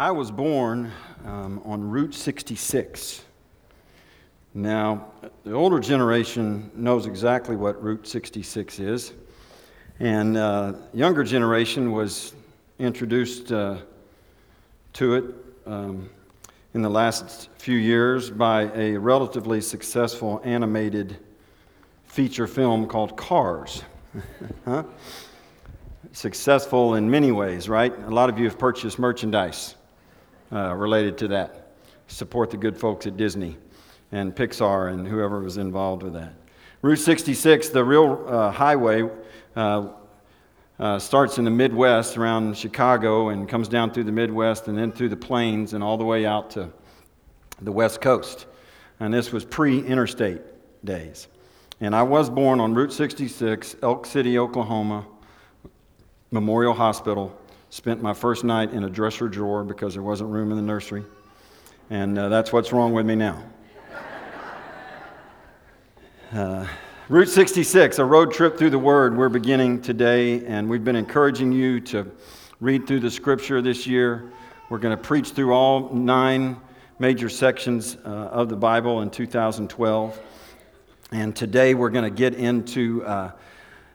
I was born um, on Route 66. Now, the older generation knows exactly what Route 66 is, and uh, younger generation was introduced uh, to it um, in the last few years by a relatively successful animated feature film called Cars. huh? Successful in many ways, right? A lot of you have purchased merchandise uh, related to that. Support the good folks at Disney and Pixar and whoever was involved with that. Route 66, the real uh, highway, uh, uh, starts in the Midwest around Chicago and comes down through the Midwest and then through the plains and all the way out to the West Coast. And this was pre interstate days. And I was born on Route 66, Elk City, Oklahoma, Memorial Hospital, Spent my first night in a dresser drawer because there wasn't room in the nursery. And uh, that's what's wrong with me now. Uh, Route 66, a road trip through the Word, we're beginning today, and we've been encouraging you to read through the Scripture this year. We're going to preach through all nine major sections uh, of the Bible in 2012. And today we're going to get into uh,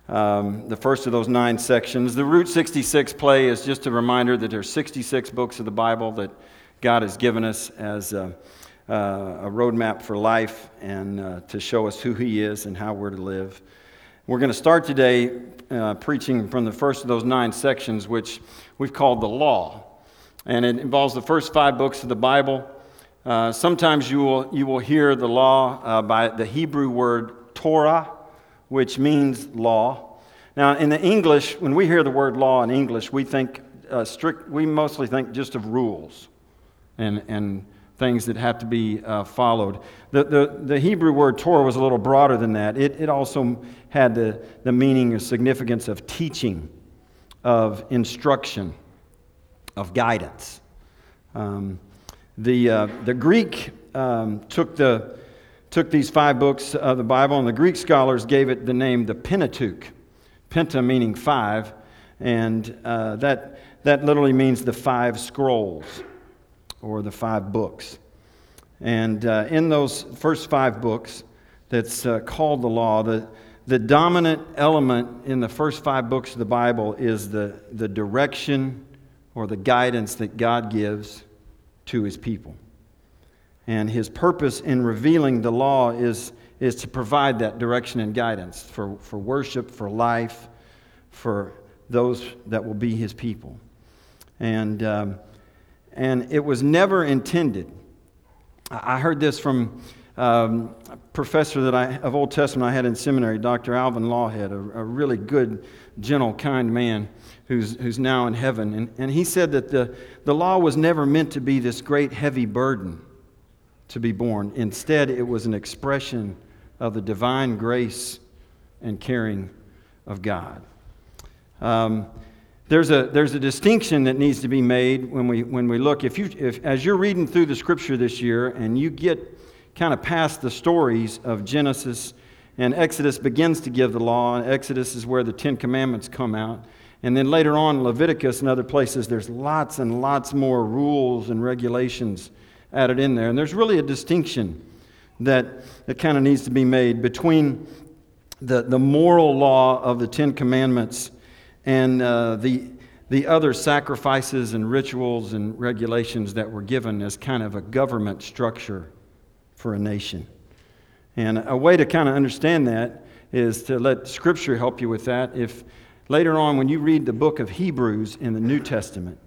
um, the first of those nine sections. The Route 66 play is just a reminder that there's 66 books of the Bible that God has given us as a, uh, a roadmap for life and uh, to show us who He is and how we're to live. We're going to start today uh, preaching from the first of those nine sections, which we've called the Law. And it involves the first five books of the Bible. Uh, sometimes you will, you will hear the law uh, by the Hebrew word Torah which means law. Now, in the English, when we hear the word law in English, we think uh, strict, we mostly think just of rules and, and things that have to be uh, followed. The, the, the Hebrew word Torah was a little broader than that. It, it also had the, the meaning and significance of teaching, of instruction, of guidance. Um, the, uh, the Greek um, took the took these five books of the Bible, and the Greek scholars gave it the name the Pentateuch. Penta meaning five, and uh, that, that literally means the five scrolls or the five books. And uh, in those first five books, that's uh, called the law, the, the dominant element in the first five books of the Bible is the, the direction or the guidance that God gives to his people. And his purpose in revealing the law is, is to provide that direction and guidance for, for worship, for life, for those that will be his people. And, um, and it was never intended. I heard this from um, a professor that I, of Old Testament I had in seminary, Dr. Alvin Lawhead, a, a really good, gentle, kind man who's, who's now in heaven. And, and he said that the, the law was never meant to be this great, heavy burden to be born. Instead, it was an expression of the divine grace and caring of God. Um, there's a, there's a distinction that needs to be made when we, when we look. If you, if, as you're reading through the scripture this year and you get kind of past the stories of Genesis and Exodus begins to give the law, and Exodus is where the Ten Commandments come out. And then later on, Leviticus and other places, there's lots and lots more rules and regulations added in there. And there's really a distinction that, that kind of needs to be made between the, the moral law of the Ten Commandments and uh, the, the other sacrifices and rituals and regulations that were given as kind of a government structure for a nation. And a way to kind of understand that is to let Scripture help you with that. If later on, when you read the book of Hebrews in the New Testament,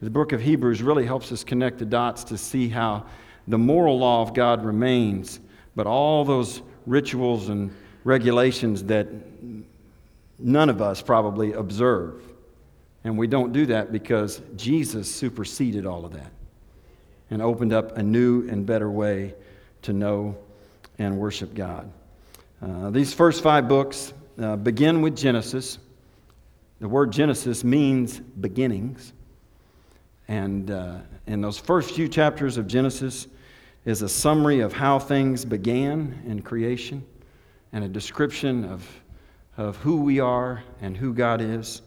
the book of Hebrews really helps us connect the dots to see how the moral law of God remains, but all those rituals and regulations that none of us probably observe. And we don't do that because Jesus superseded all of that and opened up a new and better way to know and worship God. Uh, these first five books uh, begin with Genesis. The word Genesis means beginnings. And uh, in those first few chapters of Genesis is a summary of how things began in creation and a description of, of who we are and who God is.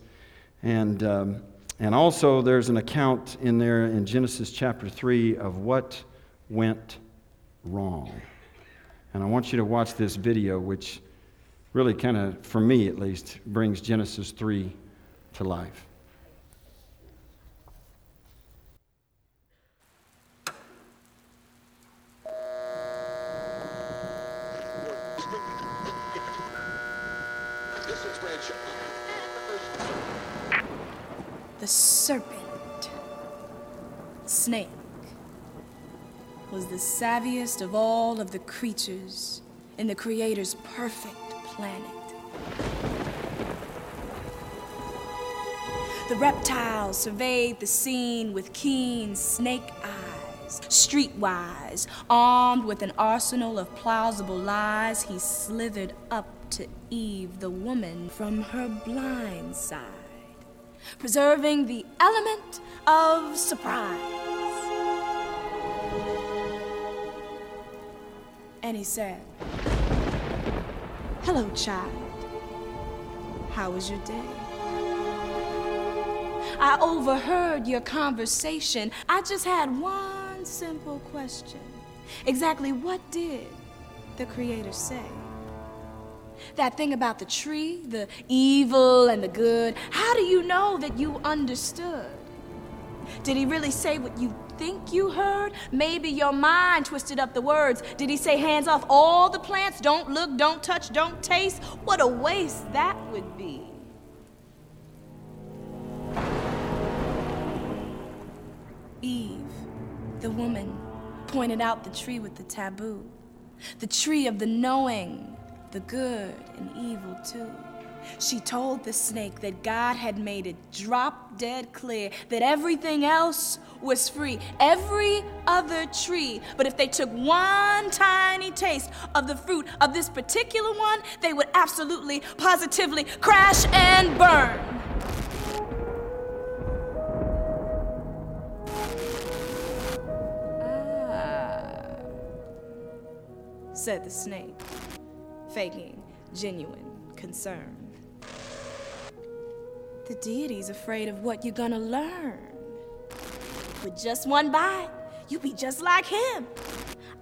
And um, And also, there's an account in there in Genesis chapter 3 of what went wrong. And I want you to watch this video, which really kind of, for me at least, brings Genesis 3 to life. The serpent, snake, was the savviest of all of the creatures in the Creator's perfect planet. The reptile surveyed the scene with keen snake eyes. Streetwise, armed with an arsenal of plausible lies, he slithered up to Eve, the woman, from her blind side, preserving the element of surprise. And he said, Hello, child. How was your day? I overheard your conversation. I just had one simple question. Exactly what did the Creator say? That thing about the tree, the evil and the good, how do you know that you understood? Did he really say what you think you heard? Maybe your mind twisted up the words. Did he say hands off all the plants? Don't look, don't touch, don't taste? What a waste that would be. Eve, the woman, pointed out the tree with the taboo, the tree of the knowing, the good and evil too. She told the snake that God had made it drop dead clear that everything else was free, every other tree. But if they took one tiny taste of the fruit of this particular one, they would absolutely, positively crash and burn. Ah, said the snake, faking genuine concern. The deity's afraid of what you're gonna learn. With just one bite, you be just like him.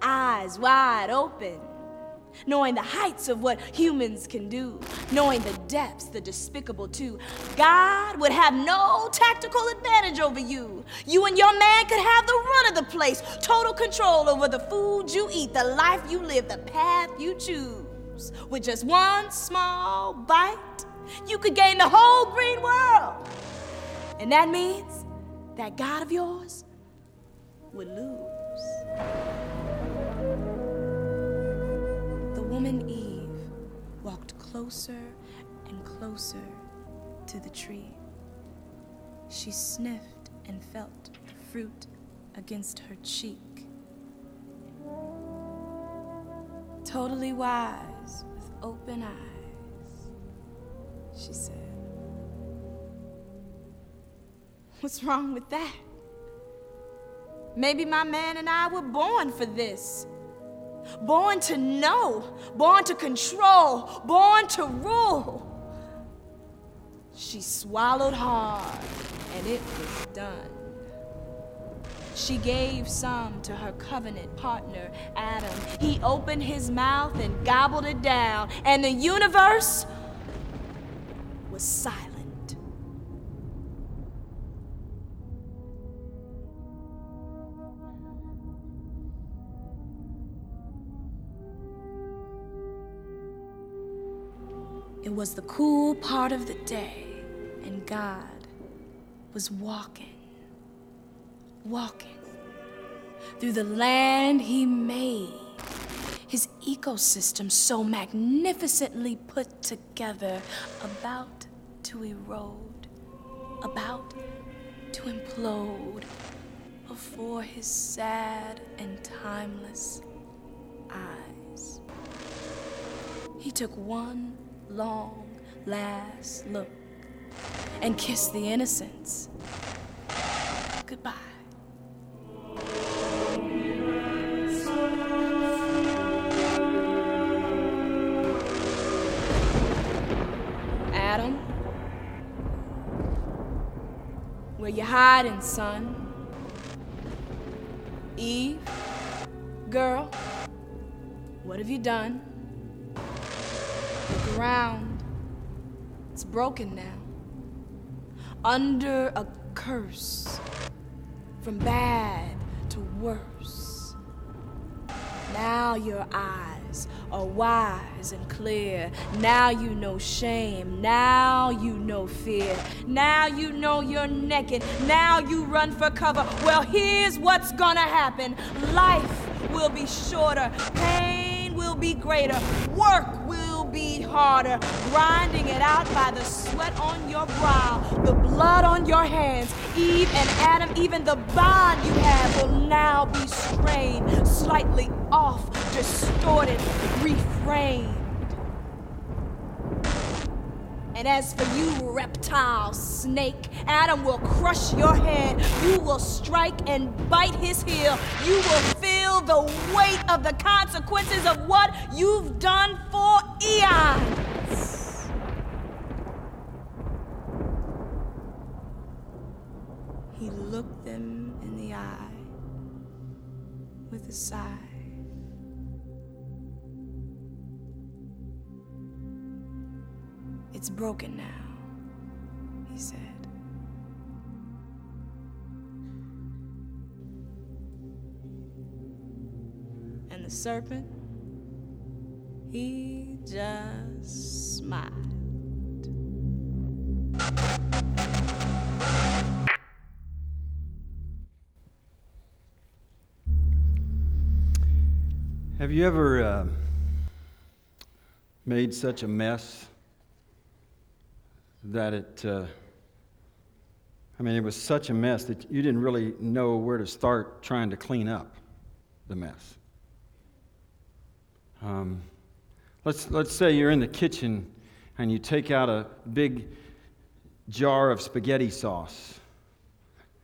Eyes wide open, knowing the heights of what humans can do, knowing the depths, the despicable too. God would have no tactical advantage over you. You and your man could have the run of the place, total control over the food you eat, the life you live, the path you choose. With just one small bite, you could gain the whole green world. And that means that God of yours would lose. The woman Eve walked closer and closer to the tree. She sniffed and felt the fruit against her cheek. Totally wise with open eyes, she said. What's wrong with that? Maybe my man and I were born for this. Born to know, born to control, born to rule. She swallowed hard, and it was done. She gave some to her covenant partner, Adam. He opened his mouth and gobbled it down, and the universe was silent. It was the cool part of the day, and God was walking, walking through the land He made. His ecosystem so magnificently put together, about to erode, about to implode before his sad and timeless eyes. He took one long, last look and kissed the innocents goodbye. You hiding, son? Eve? Girl? What have you done? The ground, it's broken now. Under a curse. From bad to worse. Now your eyes are wise and clear. Now you know shame. Now you know fear. Now you know you're naked. Now you run for cover. Well, here's what's gonna happen life will be shorter, pain will be greater, work harder, grinding it out by the sweat on your brow, the blood on your hands. Eve and Adam, even the bond you have will now be strained, slightly off, distorted, reframed. And as for you, reptile snake, Adam will crush your head. You will strike and bite his heel. You will feel the weight of the consequences of what you've done for eons. He looked them in the eye with a sigh. It's broken now, he said. Serpent, he just smiled. Have you ever uh, made such a mess that it, uh, I mean, it was such a mess that you didn't really know where to start trying to clean up the mess? Um, let's, let's say you're in the kitchen and you take out a big jar of spaghetti sauce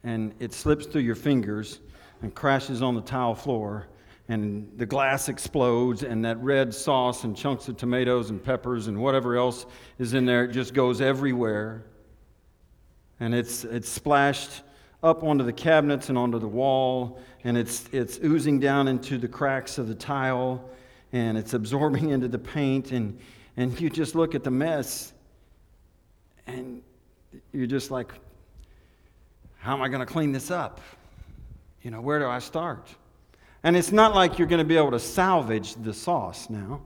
and it slips through your fingers and crashes on the tile floor and the glass explodes, and that red sauce and chunks of tomatoes and peppers and whatever else is in there, it just goes everywhere. And it's, it's splashed up onto the cabinets and onto the wall, and it's, it's oozing down into the cracks of the tile, and it's absorbing into the paint, and, and you just look at the mess, and you're just like, how am I going to clean this up? You know, where do I start? And it's not like you're going to be able to salvage the sauce now.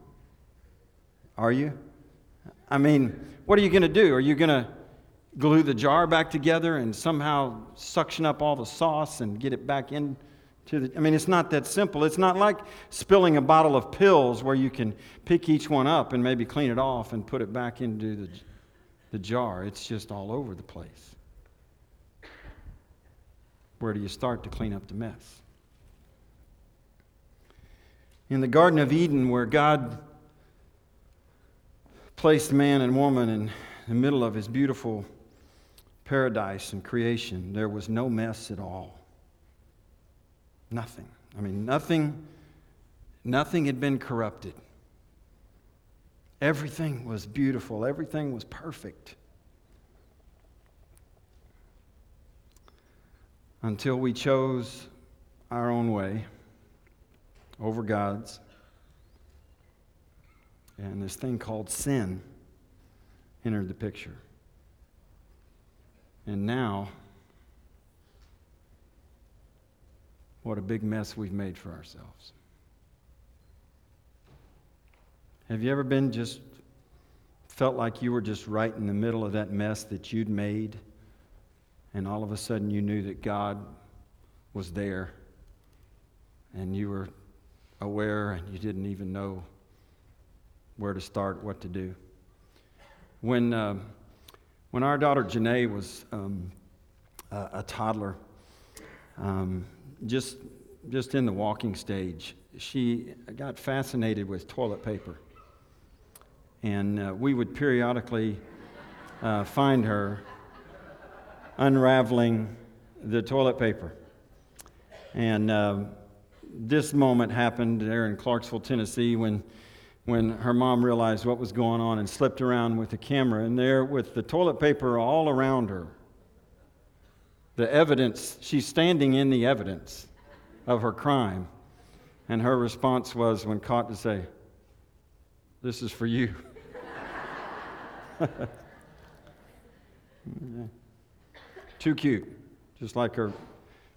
Are you? I mean, what are you going to do? Are you going to glue the jar back together and somehow suction up all the sauce and get it back into the. I mean, it's not that simple. It's not like spilling a bottle of pills where you can pick each one up and maybe clean it off and put it back into the, the jar. It's just all over the place. Where do you start to clean up the mess? in the Garden of Eden, where God placed man and woman in the middle of his beautiful paradise and creation, there was no mess at all. Nothing. I mean, nothing, nothing had been corrupted. Everything was beautiful, everything was perfect. Until we chose our own way over God's. And this thing called sin entered the picture. And now, what a big mess we've made for ourselves. Have you ever been just felt like you were just right in the middle of that mess that you'd made, and all of a sudden you knew that God was there, and you were aware and you didn't even know where to start, what to do. When, uh, when our daughter Janae was um, a, a, toddler, um, just, just in the walking stage, she got fascinated with toilet paper. And uh, we would periodically uh, find her unraveling the toilet paper. And um, this moment happened there in Clarksville, Tennessee, when, when her mom realized what was going on and slipped around with the camera, and there with the toilet paper all around her. The evidence, she's standing in the evidence of her crime. And her response was, when caught, to say, This is for you. Too cute, just like her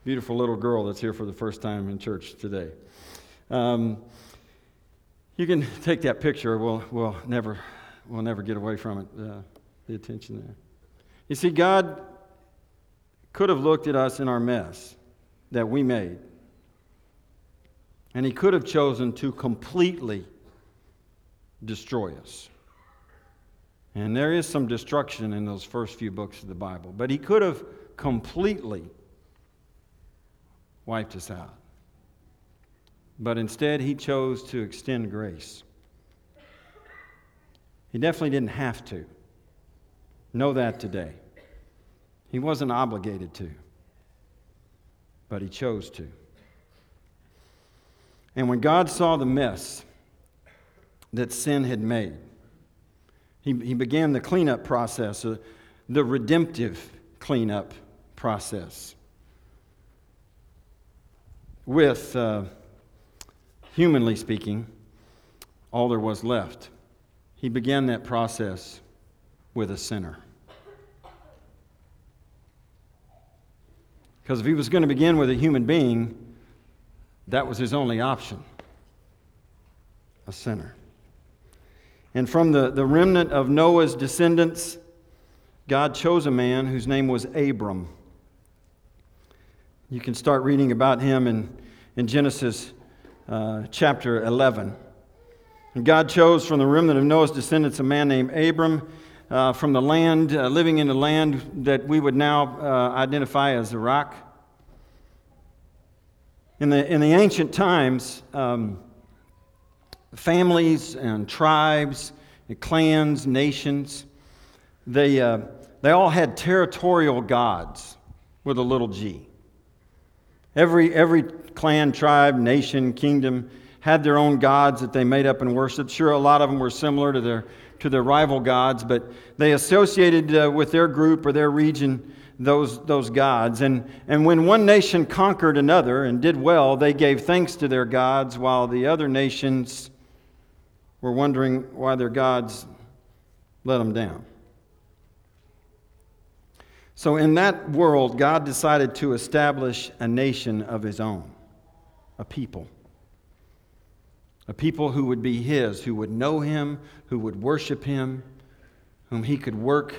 beautiful little girl that's here for the first time in church today. Um, you can take that picture. We'll, we'll, never, we'll never get away from it. Uh, the attention there. You see, God could have looked at us in our mess that we made, and He could have chosen to completely destroy us. And there is some destruction in those first few books of the Bible, but He could have completely wiped us out. But instead, He chose to extend grace. He definitely didn't have to. Know that today. He wasn't obligated to, but he chose to. And when God saw the mess that sin had made, he, he began the cleanup process, uh, the redemptive cleanup process. With, uh, humanly speaking, all there was left. He began that process with a sinner. Because if he was going to begin with a human being, that was his only option a sinner. And from the, the remnant of Noah's descendants, God chose a man whose name was Abram. You can start reading about him in, in Genesis uh, chapter 11. And God chose from the remnant of Noah's descendants a man named Abram uh, from the land, uh, living in the land that we would now uh, identify as Iraq. In the, in the ancient times, um, families and tribes, and clans, nations, they, uh, they all had territorial gods with a little g. Every, every clan, tribe, nation, kingdom had their own gods that they made up and worshiped. Sure, a lot of them were similar to their to their rival gods, but they associated uh, with their group or their region those, those gods. And, and when one nation conquered another and did well, they gave thanks to their gods, while the other nations were wondering why their gods let them down. So, in that world, God decided to establish a nation of his own, a people a people who would be his, who would know him, who would worship him, whom he could work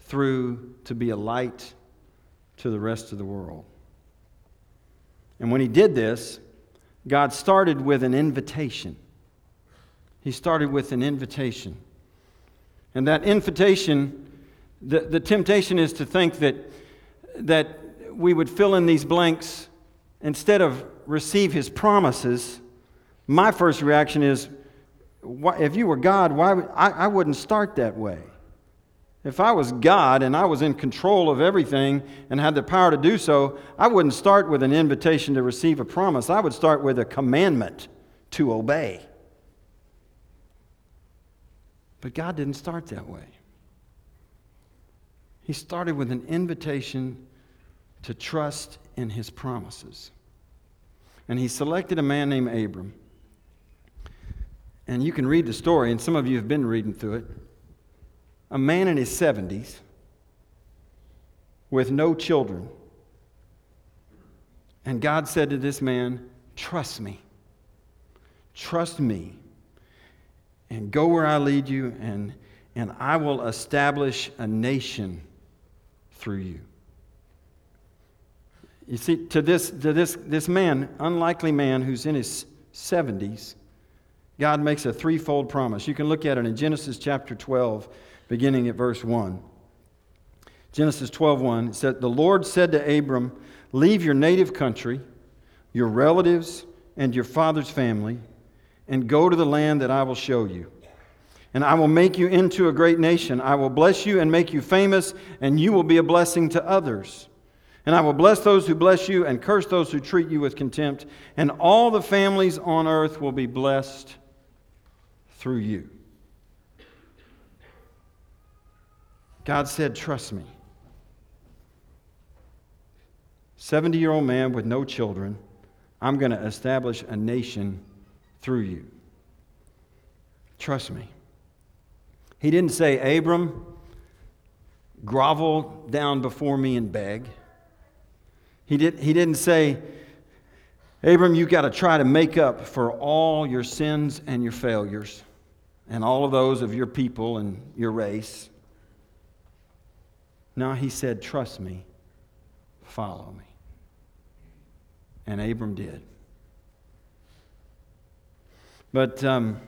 through to be a light to the rest of the world. And when he did this, God started with an invitation. He started with an invitation. And that invitation, the, the temptation is to think that, that we would fill in these blanks instead of receive his promises my first reaction is why, if you were God, why would, I, I wouldn't start that way. If I was God and I was in control of everything and had the power to do so, I wouldn't start with an invitation to receive a promise. I would start with a commandment to obey. But God didn't start that way. He started with an invitation to trust in his promises. And he selected a man named Abram and you can read the story, and some of you have been reading through it. A man in his 70s with no children. And God said to this man, Trust me. Trust me. And go where I lead you, and, and I will establish a nation through you. You see, to this, to this, this man, unlikely man who's in his 70s, God makes a threefold promise. You can look at it in Genesis chapter 12, beginning at verse 1. Genesis 12, 1 said, The Lord said to Abram, Leave your native country, your relatives, and your father's family, and go to the land that I will show you. And I will make you into a great nation. I will bless you and make you famous, and you will be a blessing to others. And I will bless those who bless you and curse those who treat you with contempt. And all the families on earth will be blessed through you. God said, Trust me. 70 year old man with no children. I'm going to establish a nation through you. Trust me. He didn't say, Abram, grovel down before me and beg. He, did, he didn't say, Abram, you've got to try to make up for all your sins and your failures and all of those of your people and your race. No, he said, Trust me, follow me. And Abram did. But um,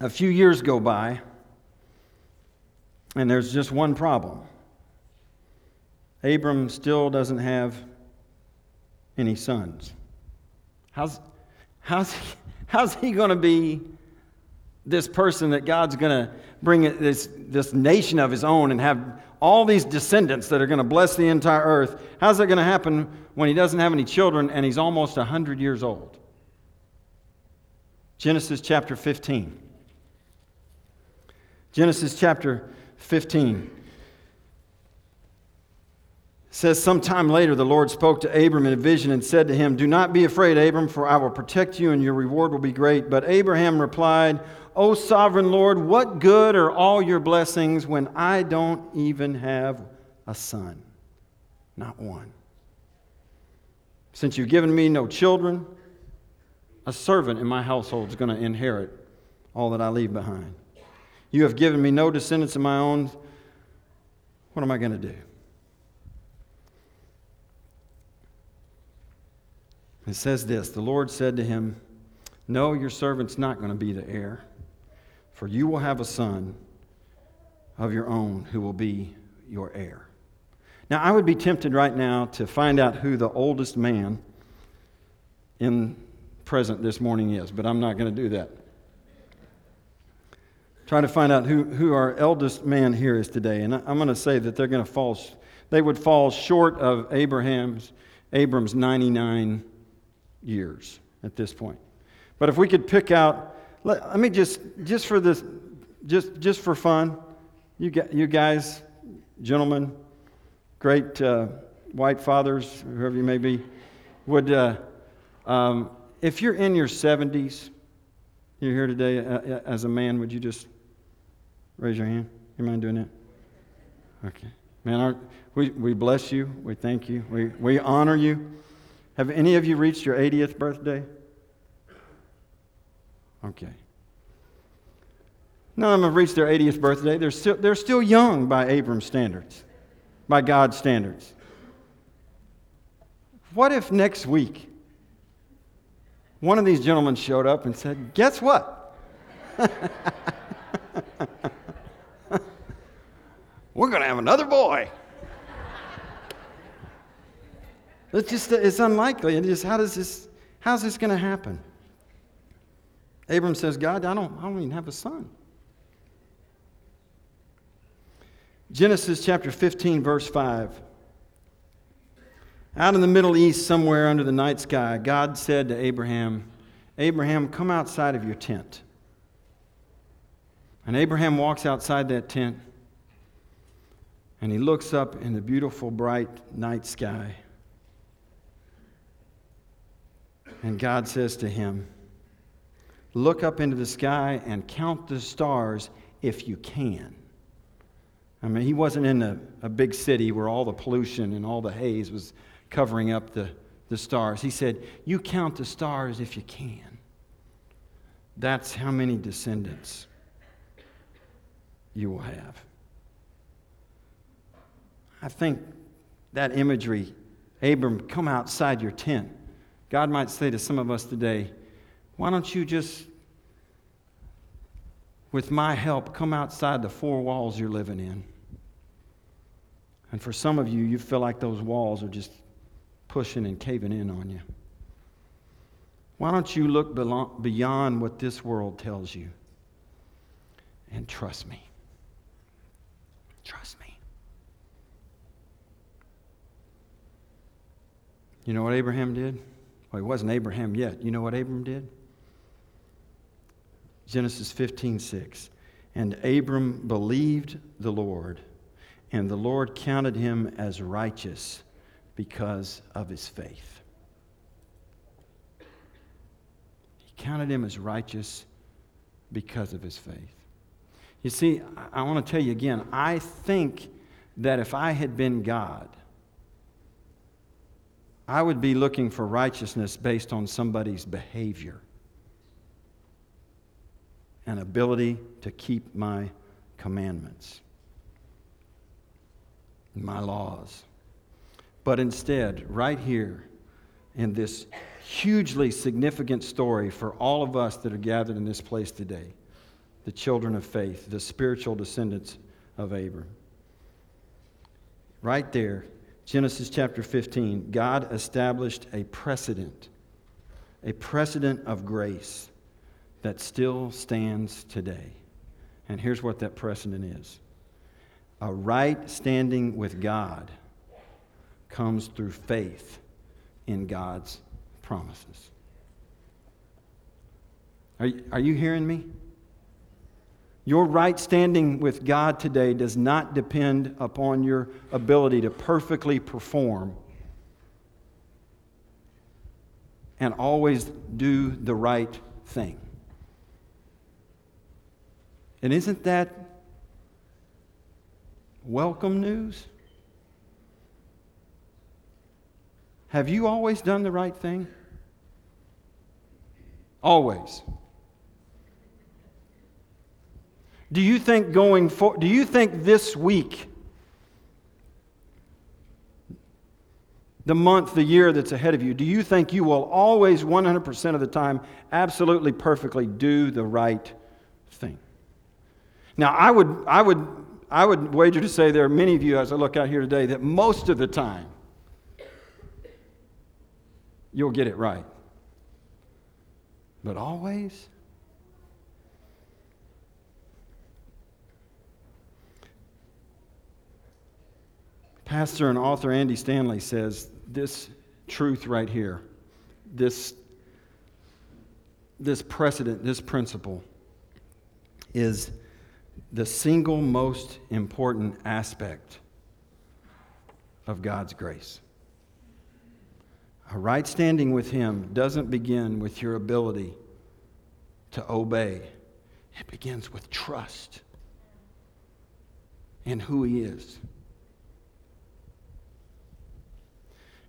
a few years go by, and there's just one problem. Abram still doesn't have any sons. How's, how's, he, how's he going to be this person that God's going to bring this, this nation of his own and have all these descendants that are going to bless the entire earth? How's that going to happen when he doesn't have any children and he's almost 100 years old? Genesis chapter 15. Genesis chapter 15 says sometime later the lord spoke to abram in a vision and said to him do not be afraid abram for i will protect you and your reward will be great but abraham replied o sovereign lord what good are all your blessings when i don't even have a son? Not one. Since you've given me no children a servant in my household is going to inherit all that i leave behind. You have given me no descendants of my own. What am i going to do? It says this The Lord said to him, No, your servant's not going to be the heir, for you will have a son of your own who will be your heir. Now, I would be tempted right now to find out who the oldest man in present this morning is, but I'm not going to do that. Try to find out who, who our eldest man here is today. And I'm going to say that they're going to fall, they would fall short of Abraham's, Abram's 99 years at this point. But if we could pick out, let, let me just, just for this, just, just for fun, you, you guys, gentlemen, great uh, white fathers, whoever you may be, would, uh, um, if you're in your 70s, you're here today uh, uh, as a man, would you just raise your hand? You mind doing that? Okay. Man, our, we, we bless you. We thank you. We, we honor you. Have any of you reached your 80th birthday? Okay. None of them have reached their 80th birthday. They're still, they're still young by Abram's standards, by God's standards. What if next week one of these gentlemen showed up and said, Guess what? We're going to have another boy. It's just it's unlikely. And just how does this how's this going to happen? Abram says, God, I don't, I don't even have a son. Genesis chapter 15, verse 5. Out in the Middle East, somewhere under the night sky, God said to Abraham, Abraham, come outside of your tent. And Abraham walks outside that tent and he looks up in the beautiful, bright night sky. And God says to him, Look up into the sky and count the stars if you can. I mean, he wasn't in a, a big city where all the pollution and all the haze was covering up the, the stars. He said, You count the stars if you can. That's how many descendants you will have. I think that imagery, Abram, come outside your tent. God might say to some of us today, why don't you just, with my help, come outside the four walls you're living in? And for some of you, you feel like those walls are just pushing and caving in on you. Why don't you look beyond what this world tells you and trust me? Trust me. You know what Abraham did? Well, he wasn't Abraham yet. You know what Abram did? Genesis 15, 6. And Abram believed the Lord, and the Lord counted him as righteous because of his faith. He counted him as righteous because of his faith. You see, I, I want to tell you again, I think that if I had been God, I would be looking for righteousness based on somebody's behavior and ability to keep my commandments, my laws. But instead, right here in this hugely significant story for all of us that are gathered in this place today, the children of faith, the spiritual descendants of Abram. Right there, Genesis chapter 15, God established a precedent, a precedent of grace that still stands today. And here's what that precedent is a right standing with God comes through faith in God's promises. Are you, are you hearing me? Your right standing with God today does not depend upon your ability to perfectly perform and always do the right thing. And isn't that welcome news? Have you always done the right thing? Always. Do you think going for, do you think this week, the month, the year that's ahead of you, do you think you will always 100% of the time absolutely perfectly do the right thing? Now, I would, I would, I would wager to say there are many of you as I look out here today that most of the time you'll get it right. But always? Pastor and author Andy Stanley says this truth right here, this, this precedent, this principle, is the single most important aspect of God's grace. A right standing with Him doesn't begin with your ability to obey, it begins with trust in who He is.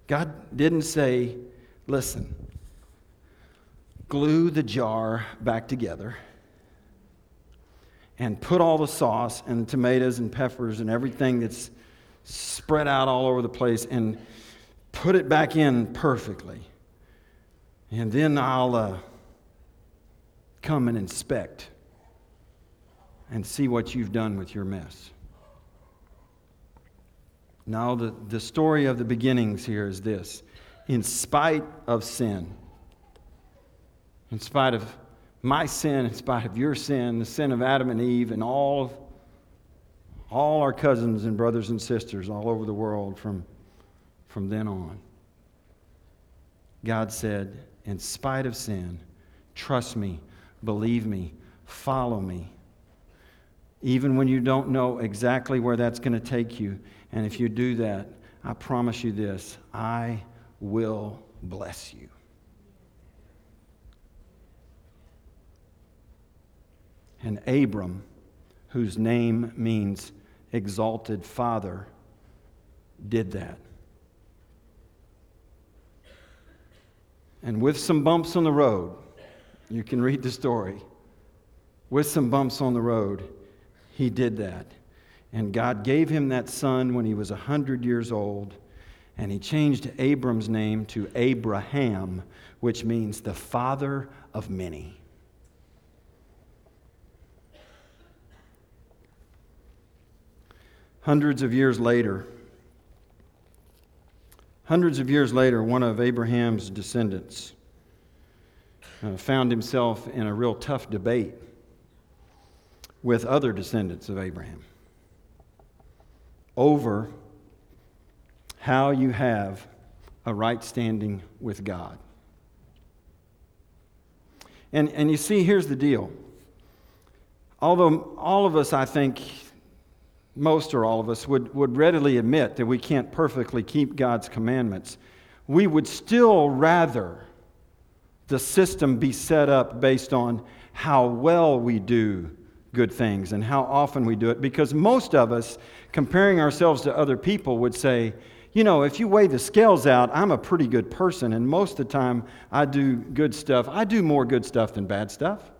God didn't say, listen, glue the jar back together and put all the sauce and tomatoes and peppers and everything that's spread out all over the place and put it back in perfectly. And then I'll uh, come and inspect and see what you've done with your mess. Now, the, the story of the beginnings here is this in spite of sin, in spite of my sin, in spite of your sin, the sin of Adam and Eve, and all, all our cousins and brothers and sisters all over the world from, from then on, God said, in spite of sin, trust me, believe me, follow me. Even when you don't know exactly where that's going to take you, and if you do that, I promise you this I will bless you. And Abram, whose name means exalted father, did that. And with some bumps on the road, you can read the story. With some bumps on the road, he did that. And God gave him that son when he was 100 years old. And he changed Abram's name to Abraham, which means the father of many. Hundreds of years later, hundreds of years later, one of Abraham's descendants uh, found himself in a real tough debate with other descendants of Abraham over how you have a right standing with God. And, and you see, here's the deal. Although all of us, I think, most or all of us would, would readily admit that we can't perfectly keep God's commandments, we would still rather the system be set up based on how well we do good things and how often we do it. Because most of us, comparing ourselves to other people, would say, you know, if you weigh the scales out, I'm a pretty good person, and most of the time I do good stuff. I do more good stuff than bad stuff.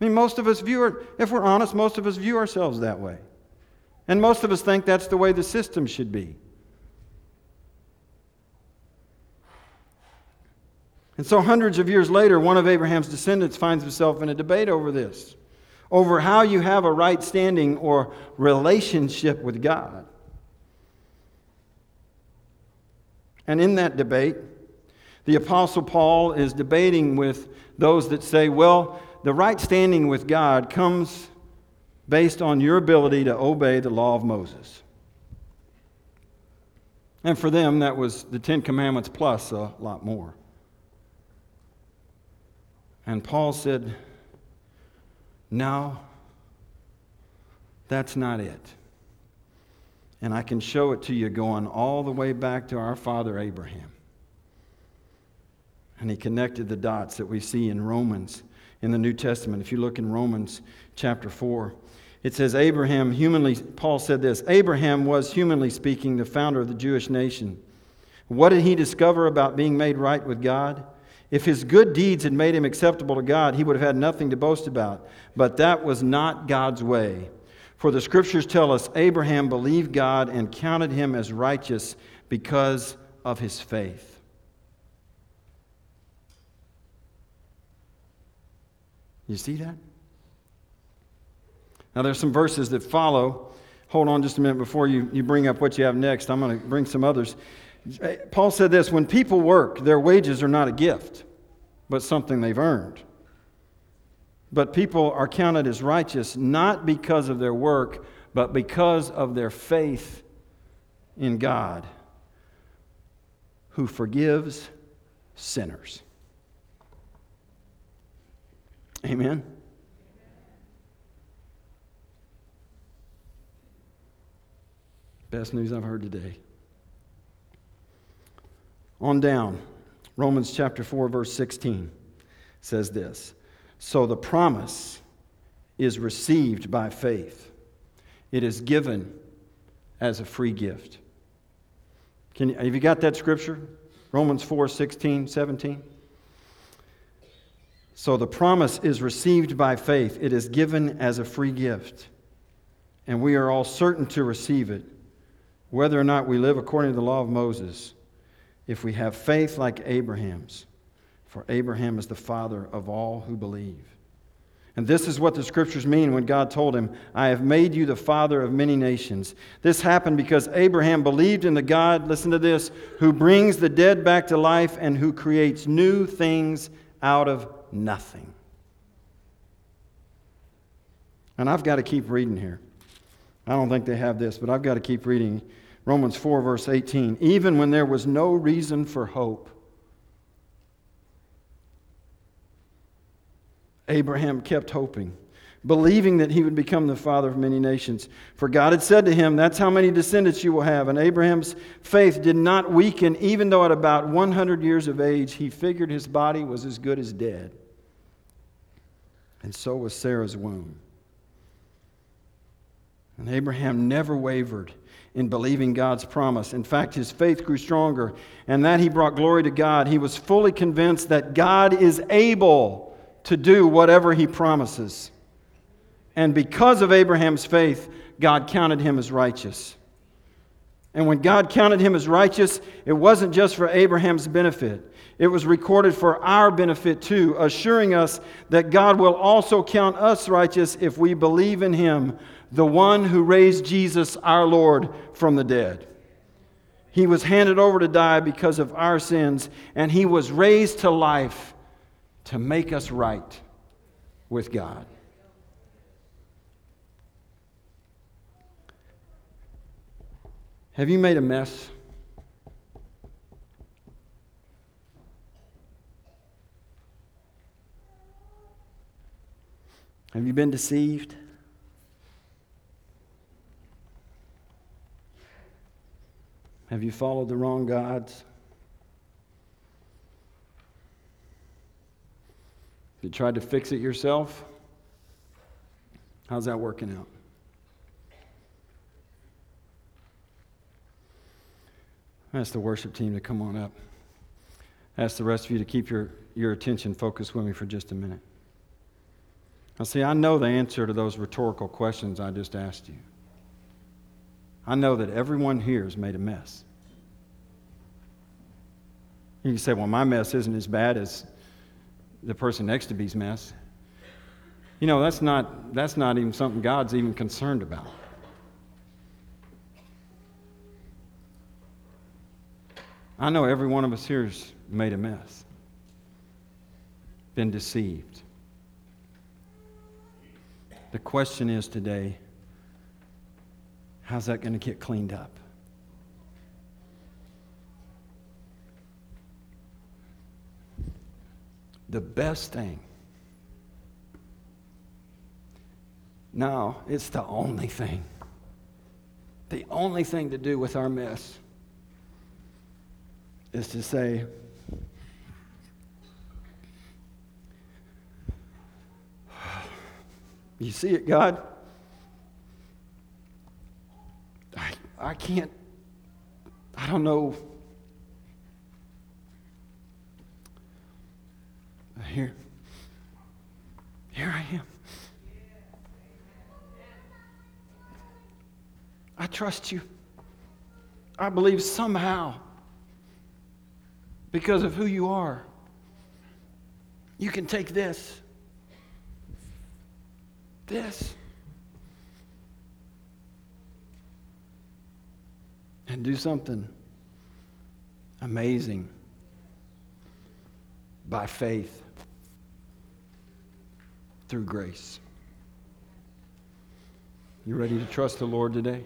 I mean, most of us view, if we're honest, most of us view ourselves that way. And most of us think that's the way the system should be. And so, hundreds of years later, one of Abraham's descendants finds himself in a debate over this, over how you have a right standing or relationship with God. And in that debate, the Apostle Paul is debating with those that say, well, the right standing with God comes based on your ability to obey the law of Moses. And for them, that was the Ten Commandments plus a lot more. And Paul said, No, that's not it. And I can show it to you going all the way back to our father Abraham. And he connected the dots that we see in Romans in the New Testament. If you look in Romans chapter 4, it says, Abraham, humanly, Paul said this Abraham was, humanly speaking, the founder of the Jewish nation. What did he discover about being made right with God? If his good deeds had made him acceptable to God, he would have had nothing to boast about. But that was not God's way. For the scriptures tell us Abraham believed God and counted him as righteous because of his faith. You see that? Now, there's some verses that follow. Hold on just a minute before you, you bring up what you have next. I'm going to bring some others. Paul said this when people work, their wages are not a gift, but something they've earned. But people are counted as righteous not because of their work, but because of their faith in God, who forgives sinners. Amen. Best news I've heard today. On down, Romans chapter 4, verse 16 says this So the promise is received by faith, it is given as a free gift. Can you, have you got that scripture? Romans 4, 16, 17. So the promise is received by faith, it is given as a free gift. And we are all certain to receive it, whether or not we live according to the law of Moses if we have faith like Abraham's, for Abraham is the father of all who believe. And this is what the scriptures mean when God told him, I have made you the father of many nations. This happened because Abraham believed in the God, listen to this, who brings the dead back to life and who creates new things out of nothing. And I've got to keep reading here. I don't think they have this, but I've got to keep reading. Romans 4, verse 18. Even when there was no reason for hope, Abraham kept hoping, believing that he would become the father of many nations. For God had said to him, That's how many descendants you will have. And Abraham's faith did not weaken, even though at about 100 years of age he figured his body was as good as dead. And so was Sarah's womb. And Abraham never wavered in believing God's promise. In fact, his faith grew stronger, and that he brought glory to God. He was fully convinced that God is able to do whatever he promises. And because of Abraham's faith, God counted him as righteous. And when God counted him as righteous, it wasn't just for Abraham's benefit. It was recorded for our benefit too, assuring us that God will also count us righteous if we believe in him the one who raised Jesus, our Lord, from the dead. He was handed over to die because of our sins, and he was raised to life to make us right with God. Have you made a mess? Have you been deceived? Have you followed the wrong gods? Have you tried to fix it yourself? How's that working out? Ask the worship team to come on up. Ask the rest of you to keep your, your attention focused with me for just a minute. Now, see, I know the answer to those rhetorical questions I just asked you. I know that everyone here has made a mess. You can say, well, my mess isn't as bad as the person next to me's mess. You know, that's not, that's not even something God's even concerned about. I know every one of us here has made a mess, been deceived. The question is today how's that going to get cleaned up? The best thing. No, it's the only thing. The only thing to do with our mess is to say, You see it, God? I, I can't, I don't know. Here, here I am. I trust you. I believe somehow, because of who you are, you can take this this. And do something amazing by faith through grace. You ready to trust the Lord today?